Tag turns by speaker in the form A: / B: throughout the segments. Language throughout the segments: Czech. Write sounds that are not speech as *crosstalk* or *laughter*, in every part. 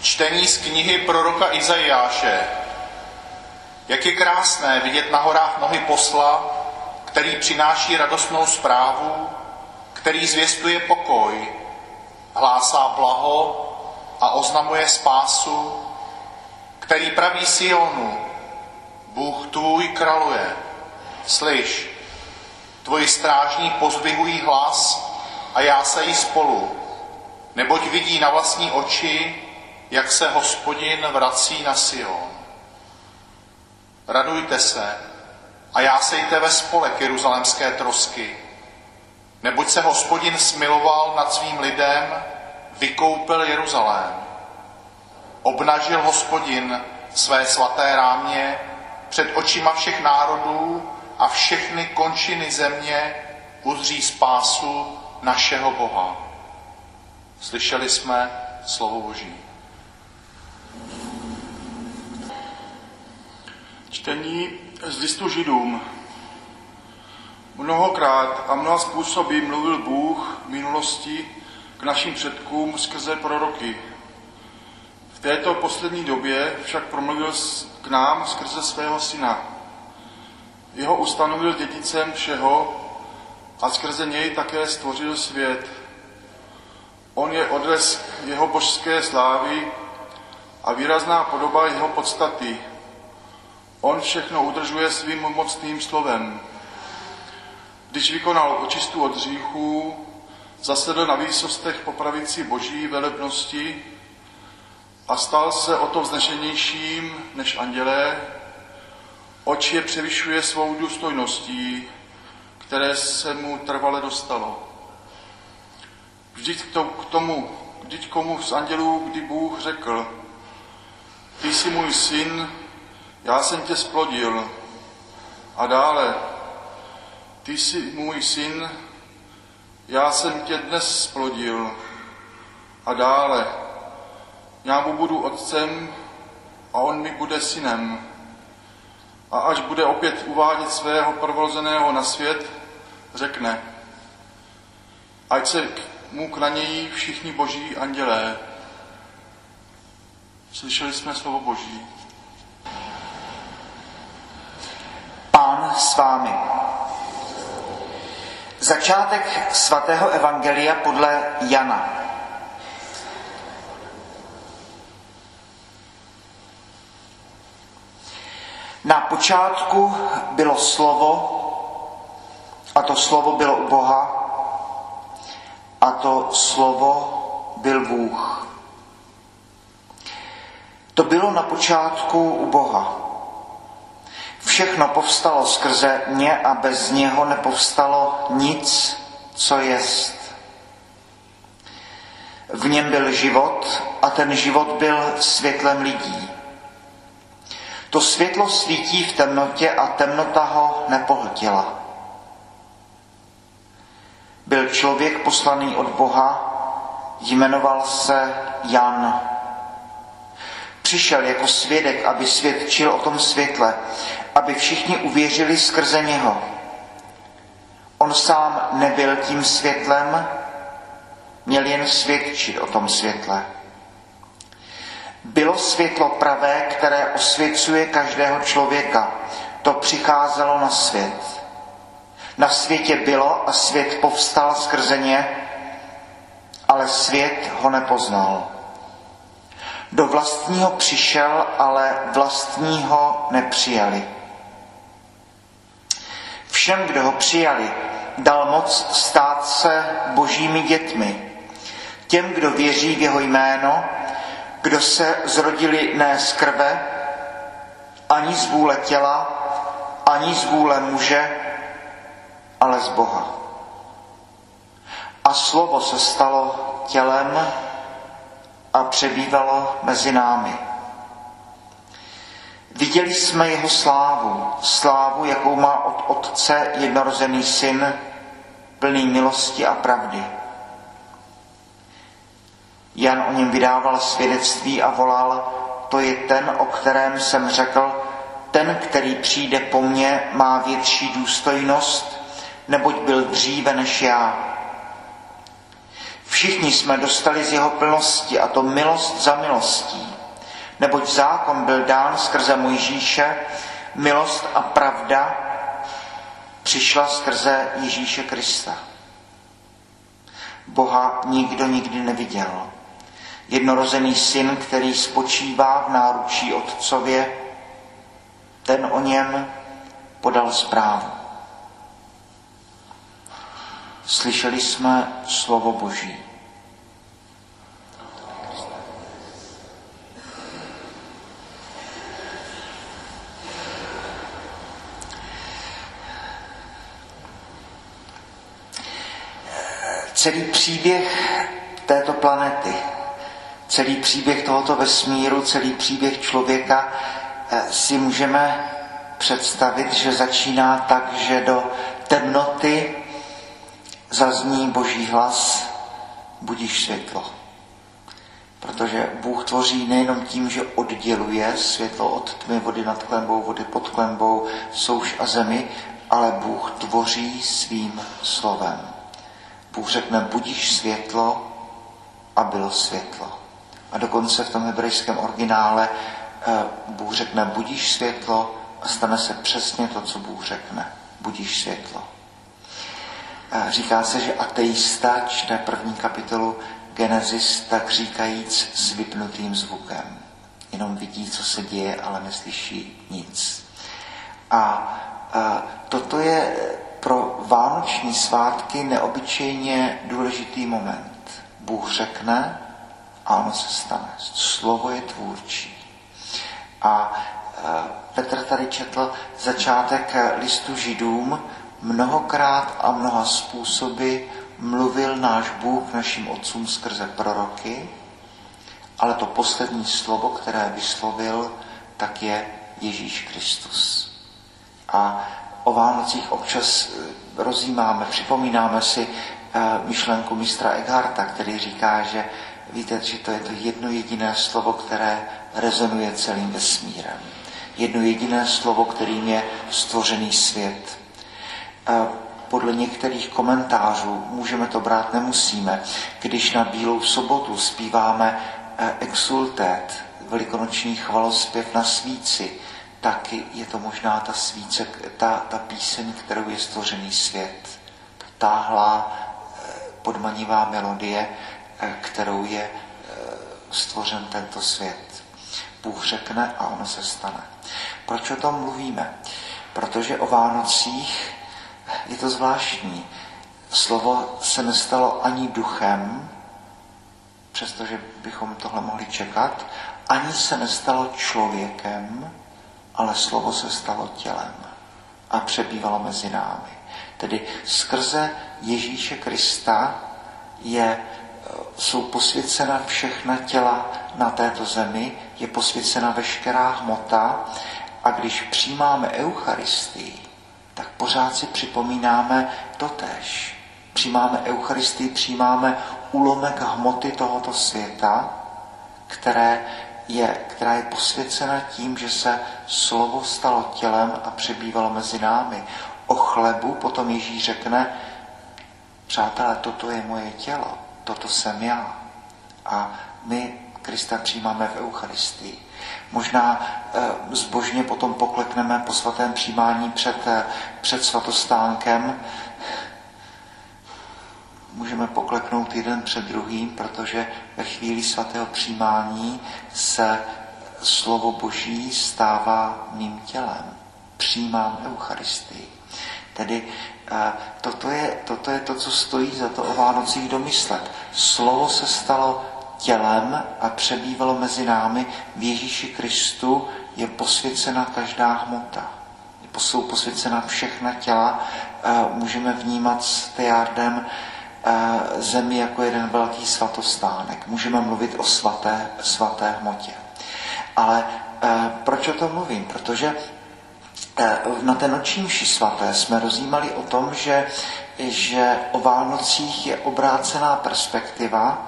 A: Čtení z knihy proroka Izajáše. Jak je krásné vidět na horách nohy posla, který přináší radostnou zprávu, který zvěstuje pokoj, hlásá blaho a oznamuje spásu, který praví Sionu, Bůh tvůj kraluje. Slyš, tvoji strážní pozvihují hlas a já se jí spolu, neboť vidí na vlastní oči, jak se hospodin vrací na Sion. Radujte se a jásejte ve spolek jeruzalemské trosky, neboť se hospodin smiloval nad svým lidem, vykoupil Jeruzalém. Obnažil hospodin své svaté rámě před očima všech národů a všechny končiny země uzří spásu našeho Boha. Slyšeli jsme slovo Boží.
B: Čtení z listu Židům. Mnohokrát a mnoha způsoby mluvil Bůh v minulosti k našim předkům skrze proroky. V této poslední době však promluvil k nám skrze svého syna. Jeho ustanovil dědicem všeho a skrze něj také stvořil svět. On je odlesk jeho božské slávy a výrazná podoba jeho podstaty. On všechno udržuje svým mocným slovem. Když vykonal očistu od hříchů, zasedl na výsostech po pravici boží velebnosti a stal se o to vznešenějším než andělé, oč je převyšuje svou důstojností, které se mu trvale dostalo. Vždyť k tomu, vždyť komu z andělů, kdy Bůh řekl, ty jsi můj syn, já jsem tě splodil. A dále, ty jsi můj syn, já jsem tě dnes splodil. A dále, já mu budu otcem a on mi bude synem. A až bude opět uvádět svého prvozeného na svět, řekne, ať se mu klanějí všichni boží andělé. Slyšeli jsme slovo boží.
C: S vámi. Začátek svatého evangelia podle Jana. Na počátku bylo slovo, a to slovo bylo u Boha, a to slovo byl Bůh. To bylo na počátku u Boha. Všechno povstalo skrze ně a bez něho nepovstalo nic, co jest. V něm byl život a ten život byl světlem lidí. To světlo svítí v temnotě a temnota ho nepohltila. Byl člověk poslaný od Boha, jmenoval se Jan. Přišel jako svědek, aby svědčil o tom světle, aby všichni uvěřili skrze něho. On sám nebyl tím světlem, měl jen svědčit o tom světle. Bylo světlo pravé, které osvěcuje každého člověka. To přicházelo na svět. Na světě bylo a svět povstal skrze ně, ale svět ho nepoznal. Do vlastního přišel, ale vlastního nepřijali. Všem, kdo ho přijali, dal moc stát se božími dětmi. Těm, kdo věří v jeho jméno, kdo se zrodili ne z krve, ani z vůle těla, ani z vůle muže, ale z Boha. A slovo se stalo tělem a přebývalo mezi námi. Viděli jsme jeho slávu, slávu, jakou má od Otce jednorozený syn, plný milosti a pravdy. Jan o něm vydával svědectví a volal, to je ten, o kterém jsem řekl, ten, který přijde po mně, má větší důstojnost, neboť byl dříve než já. Všichni jsme dostali z jeho plnosti a to milost za milostí. Neboť zákon byl dán skrze Mojžíše, milost a pravda přišla skrze Ježíše Krista. Boha nikdo nikdy neviděl. Jednorozený syn, který spočívá v náručí otcově, ten o něm podal zprávu. Slyšeli jsme slovo Boží. Celý příběh této planety, celý příběh tohoto vesmíru, celý příběh člověka eh, si můžeme představit, že začíná tak, že do temnoty zazní boží hlas, budíš světlo. Protože Bůh tvoří nejenom tím, že odděluje světlo od tmy, vody nad klenbou, vody pod klenbou, souš a zemi, ale Bůh tvoří svým slovem. Bůh řekne, budíš světlo a bylo světlo. A dokonce v tom hebrejském originále eh, Bůh řekne, budíš světlo a stane se přesně to, co Bůh řekne. Budíš světlo. Říká se, že ateista čte první kapitolu Genesis tak říkajíc s vypnutým zvukem. Jenom vidí, co se děje, ale neslyší nic. A, a toto je pro vánoční svátky neobyčejně důležitý moment. Bůh řekne a ono se stane. Slovo je tvůrčí. A Petr tady četl začátek listu židům, mnohokrát a mnoha způsoby mluvil náš Bůh našim otcům skrze proroky, ale to poslední slovo, které vyslovil, tak je Ježíš Kristus. A o Vánocích občas eh, rozjímáme, připomínáme si eh, myšlenku mistra Eckharta, který říká, že víte, že to je to jedno jediné slovo, které rezonuje celým vesmírem. Jedno jediné slovo, kterým je stvořený svět podle některých komentářů, můžeme to brát, nemusíme, když na Bílou sobotu zpíváme eh, exultet, velikonoční chvalospěv na svíci, tak je to možná ta svíce, ta, ta píseň, kterou je stvořený svět. Ta táhlá eh, podmanivá melodie, eh, kterou je stvořen tento svět. Bůh řekne a ono se stane. Proč o tom mluvíme? Protože o Vánocích je to zvláštní. Slovo se nestalo ani duchem, přestože bychom tohle mohli čekat, ani se nestalo člověkem, ale slovo se stalo tělem a přebývalo mezi námi. Tedy skrze Ježíše Krista je, jsou posvěcena všechna těla na této zemi, je posvěcena veškerá hmota a když přijímáme Eucharistii, tak pořád si připomínáme totéž. Přijímáme Eucharistii, přijímáme ulomek hmoty tohoto světa, které je, která je posvěcena tím, že se slovo stalo tělem a přebývalo mezi námi. O chlebu potom Ježíš řekne, přátelé, toto je moje tělo, toto jsem já. A my Krista přijímáme v Eucharistii. Možná eh, zbožně potom poklekneme po svatém přijímání před, eh, před svatostánkem. Můžeme pokleknout jeden před druhým, protože ve chvíli svatého přijímání se slovo Boží stává mým tělem. Přijímám Eucharistii. Tedy eh, toto je, toto je to, co stojí za to o Vánocích domyslet. Slovo se stalo tělem a přebývalo mezi námi, v Ježíši Kristu je posvěcena každá hmota. Jsou posvěcena všechna těla. Můžeme vnímat s Teardem zemi jako jeden velký svatostánek. Můžeme mluvit o svaté, svaté hmotě. Ale proč o tom mluvím? Protože na té noční mši svaté jsme rozjímali o tom, že, že o Vánocích je obrácená perspektiva,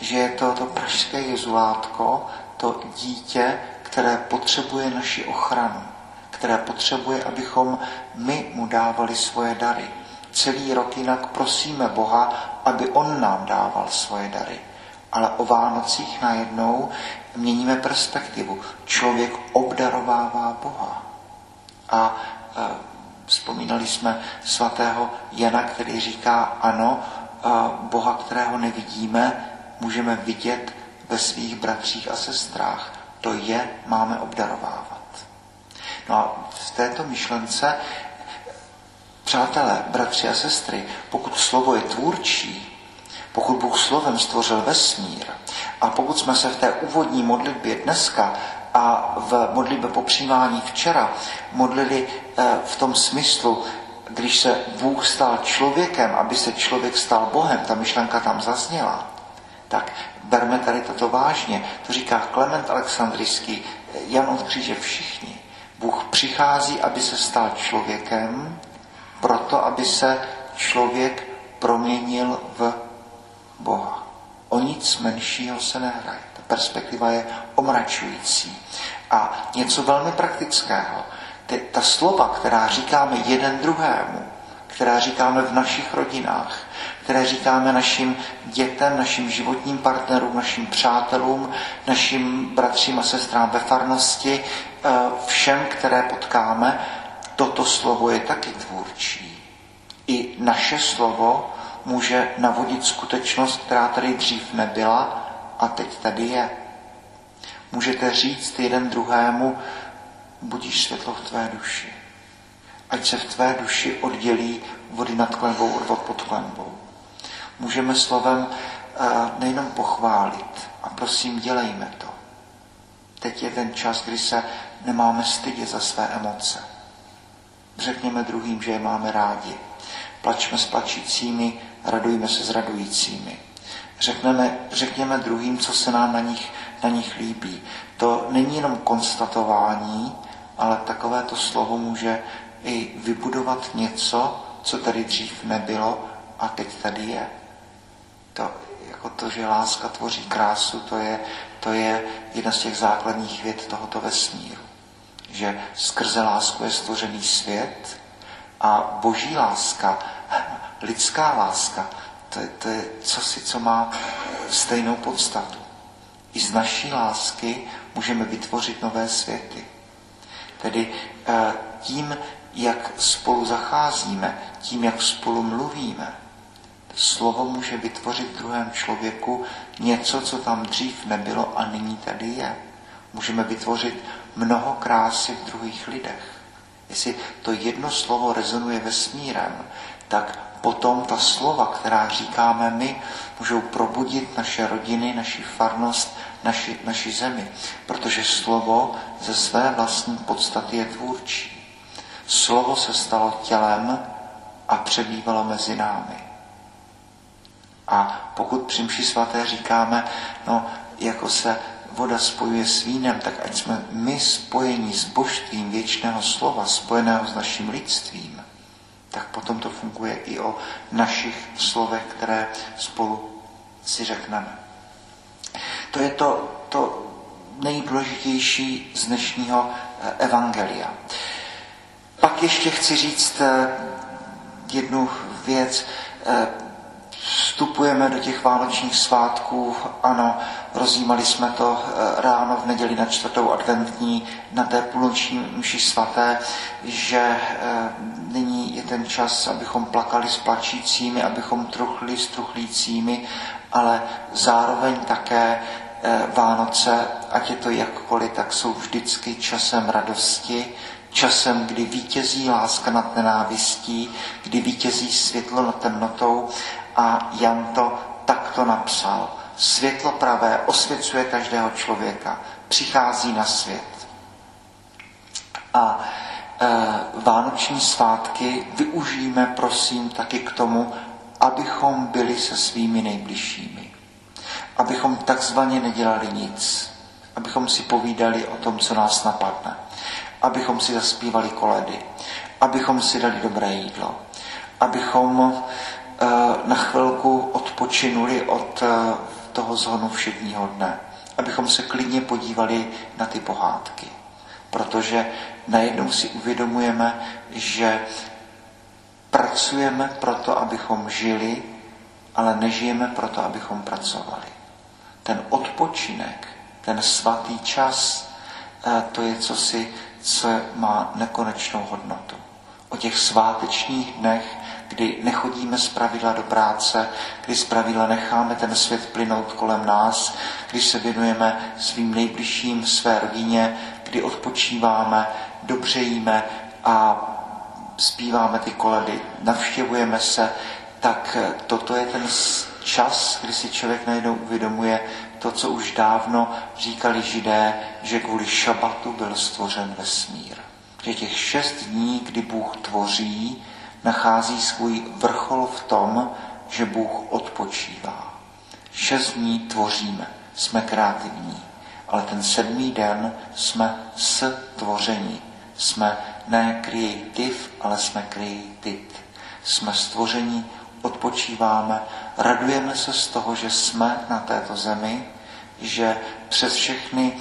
C: že je to to pražské jezulátko, to dítě, které potřebuje naši ochranu, které potřebuje, abychom my mu dávali svoje dary. Celý rok jinak prosíme Boha, aby On nám dával svoje dary. Ale o Vánocích najednou měníme perspektivu. Člověk obdarovává Boha. A e, vzpomínali jsme svatého Jana, který říká, ano, e, Boha, kterého nevidíme, můžeme vidět ve svých bratřích a sestrách. To je máme obdarovávat. No a v této myšlence, přátelé, bratři a sestry, pokud slovo je tvůrčí, pokud Bůh slovem stvořil vesmír a pokud jsme se v té úvodní modlitbě dneska a v modlitbě po přijímání včera modlili eh, v tom smyslu, když se Bůh stal člověkem, aby se člověk stal Bohem, ta myšlenka tam zazněla, tak berme tady toto vážně. To říká Klement Alexandrijský, Jan od kříže, všichni. Bůh přichází, aby se stal člověkem, proto, aby se člověk proměnil v Boha. O nic menšího se nehraje. Ta perspektiva je omračující. A něco velmi praktického. Ty, ta slova, která říkáme jeden druhému, která říkáme v našich rodinách, které říkáme našim dětem, našim životním partnerům, našim přátelům, našim bratřím a sestrám ve farnosti, eh, všem, které potkáme, toto slovo je taky tvůrčí. I naše slovo může navodit skutečnost, která tady dřív nebyla a teď tady je. Můžete říct jeden druhému, budíš světlo v tvé duši. Ať se v tvé duši oddělí vody nad klenbou od vod pod klenbou. Můžeme slovem eh, nejenom pochválit, a prosím, dělejme to. Teď je ten čas, kdy se nemáme stydět za své emoce. Řekněme druhým, že je máme rádi. Plačme s plačícími, radujme se s radujícími. Řekneme, řekněme druhým, co se nám na nich, na nich líbí. To není jenom konstatování, ale takové to slovo může i vybudovat něco, co tady dřív nebylo a teď tady je. To, jako to, že láska tvoří krásu, to je, to je jedna z těch základních věd tohoto vesmíru. Že skrze lásku je stvořený svět a boží láska *laughs* lidská láska, to je, to je cosi, co má stejnou podstatu. I z naší lásky můžeme vytvořit nové světy. Tedy eh, tím, jak spolu zacházíme, tím, jak spolu mluvíme, slovo může vytvořit v druhém člověku něco, co tam dřív nebylo a nyní tady je. Můžeme vytvořit mnoho krásy v druhých lidech. Jestli to jedno slovo rezonuje vesmírem, tak potom ta slova, která říkáme my, můžou probudit naše rodiny, naši farnost, naši, naši zemi. Protože slovo ze své vlastní podstaty je tvůrčí. Slovo se stalo tělem a přebývalo mezi námi. A pokud při mši svaté říkáme, no, jako se voda spojuje s vínem, tak ať jsme my spojení s božstvím věčného slova, spojeného s naším lidstvím, tak potom to funguje i o našich slovech, které spolu si řekneme. To je to, to nejdůležitější z dnešního eh, evangelia. Pak ještě chci říct eh, jednu věc. Vstupujeme do těch vánočních svátků. Ano, rozjímali jsme to eh, ráno v neděli na čtvrtou adventní na té půlnoční mši svaté, že eh, nyní je ten čas, abychom plakali s plačícími, abychom truchli s truchlícími, ale zároveň také eh, Vánoce, ať je to jakkoliv, tak jsou vždycky časem radosti, časem, kdy vítězí láska nad nenávistí, kdy vítězí světlo nad temnotou a Jan to takto napsal. Světlo pravé osvěcuje každého člověka, přichází na svět. A e, vánoční svátky využijeme, prosím, taky k tomu, abychom byli se svými nejbližšími. Abychom takzvaně nedělali nic. Abychom si povídali o tom, co nás napadne. Abychom si zaspívali koledy. Abychom si dali dobré jídlo. Abychom na chvilku odpočinuli od eh, toho zhonu všedního dne. Abychom se klidně podívali na ty pohádky. Protože najednou si uvědomujeme, že Pracujeme proto, abychom žili, ale nežijeme proto, abychom pracovali. Ten odpočinek, ten svatý čas, eh, to je cosi, co má nekonečnou hodnotu. O těch svátečních dnech, kdy nechodíme z pravidla do práce, kdy z pravidla necháme ten svět plynout kolem nás, kdy se věnujeme svým nejbližším, své rodině, kdy odpočíváme, dobře jíme a zpíváme ty koledy, navštěvujeme se, tak toto je ten čas, kdy si člověk najednou uvědomuje to, co už dávno říkali židé, že kvůli šabatu byl stvořen vesmír. Že těch šest dní, kdy Bůh tvoří, nachází svůj vrchol v tom, že Bůh odpočívá. Šest dní tvoříme, jsme kreativní, ale ten sedmý den jsme s tvoření. Jsme ne creative, ale jsme created. Jsme stvoření, odpočíváme, radujeme se z toho, že jsme na této zemi, že přes všechny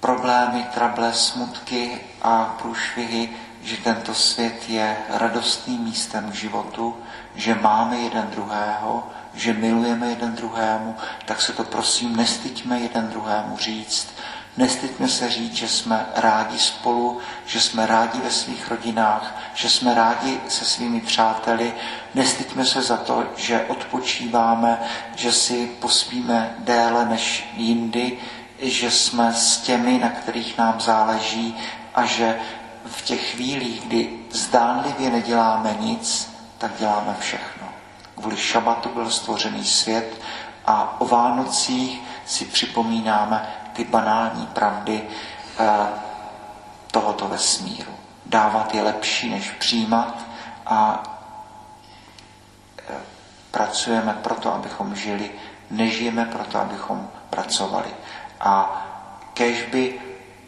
C: problémy, trable, smutky a průšvihy, že tento svět je radostným místem k životu, že máme jeden druhého, že milujeme jeden druhému, tak se to prosím nestyďme jeden druhému říct, Nestyďme se říct, že jsme rádi spolu, že jsme rádi ve svých rodinách, že jsme rádi se svými přáteli. Nestyďme se za to, že odpočíváme, že si pospíme déle než jindy, že jsme s těmi, na kterých nám záleží a že v těch chvílích, kdy zdánlivě neděláme nic, tak děláme všechno. Kvůli šabatu byl stvořený svět a o Vánocích si připomínáme ty banální pravdy eh, tohoto vesmíru. Dávat je lepší, než přijímat a eh, pracujeme proto, abychom žili, nežijeme proto, abychom pracovali. A kež by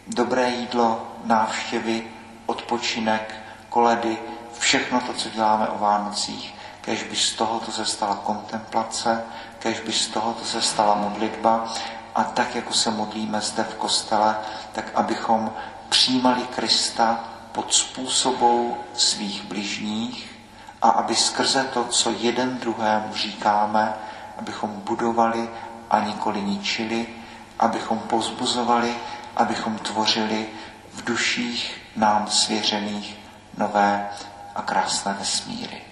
C: dobré jídlo, návštěvy, odpočinek, koledy, všechno to, co děláme o Vánocích, kež by z tohoto se stala kontemplace, kež by z tohoto se stala modlitba. A tak, jako se modlíme zde v kostele, tak abychom přijímali Krista pod způsobou svých bližních a aby skrze to, co jeden druhému říkáme, abychom budovali a nikoli ničili, abychom pozbuzovali, abychom tvořili v duších nám svěřených nové a krásné vesmíry.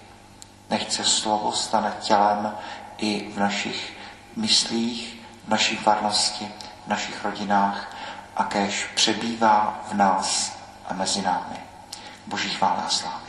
C: Nechce slovo stane tělem i v našich myslích, v naší farnosti, v našich rodinách a kéž přebývá v nás a mezi námi. Boží chvála a sláva.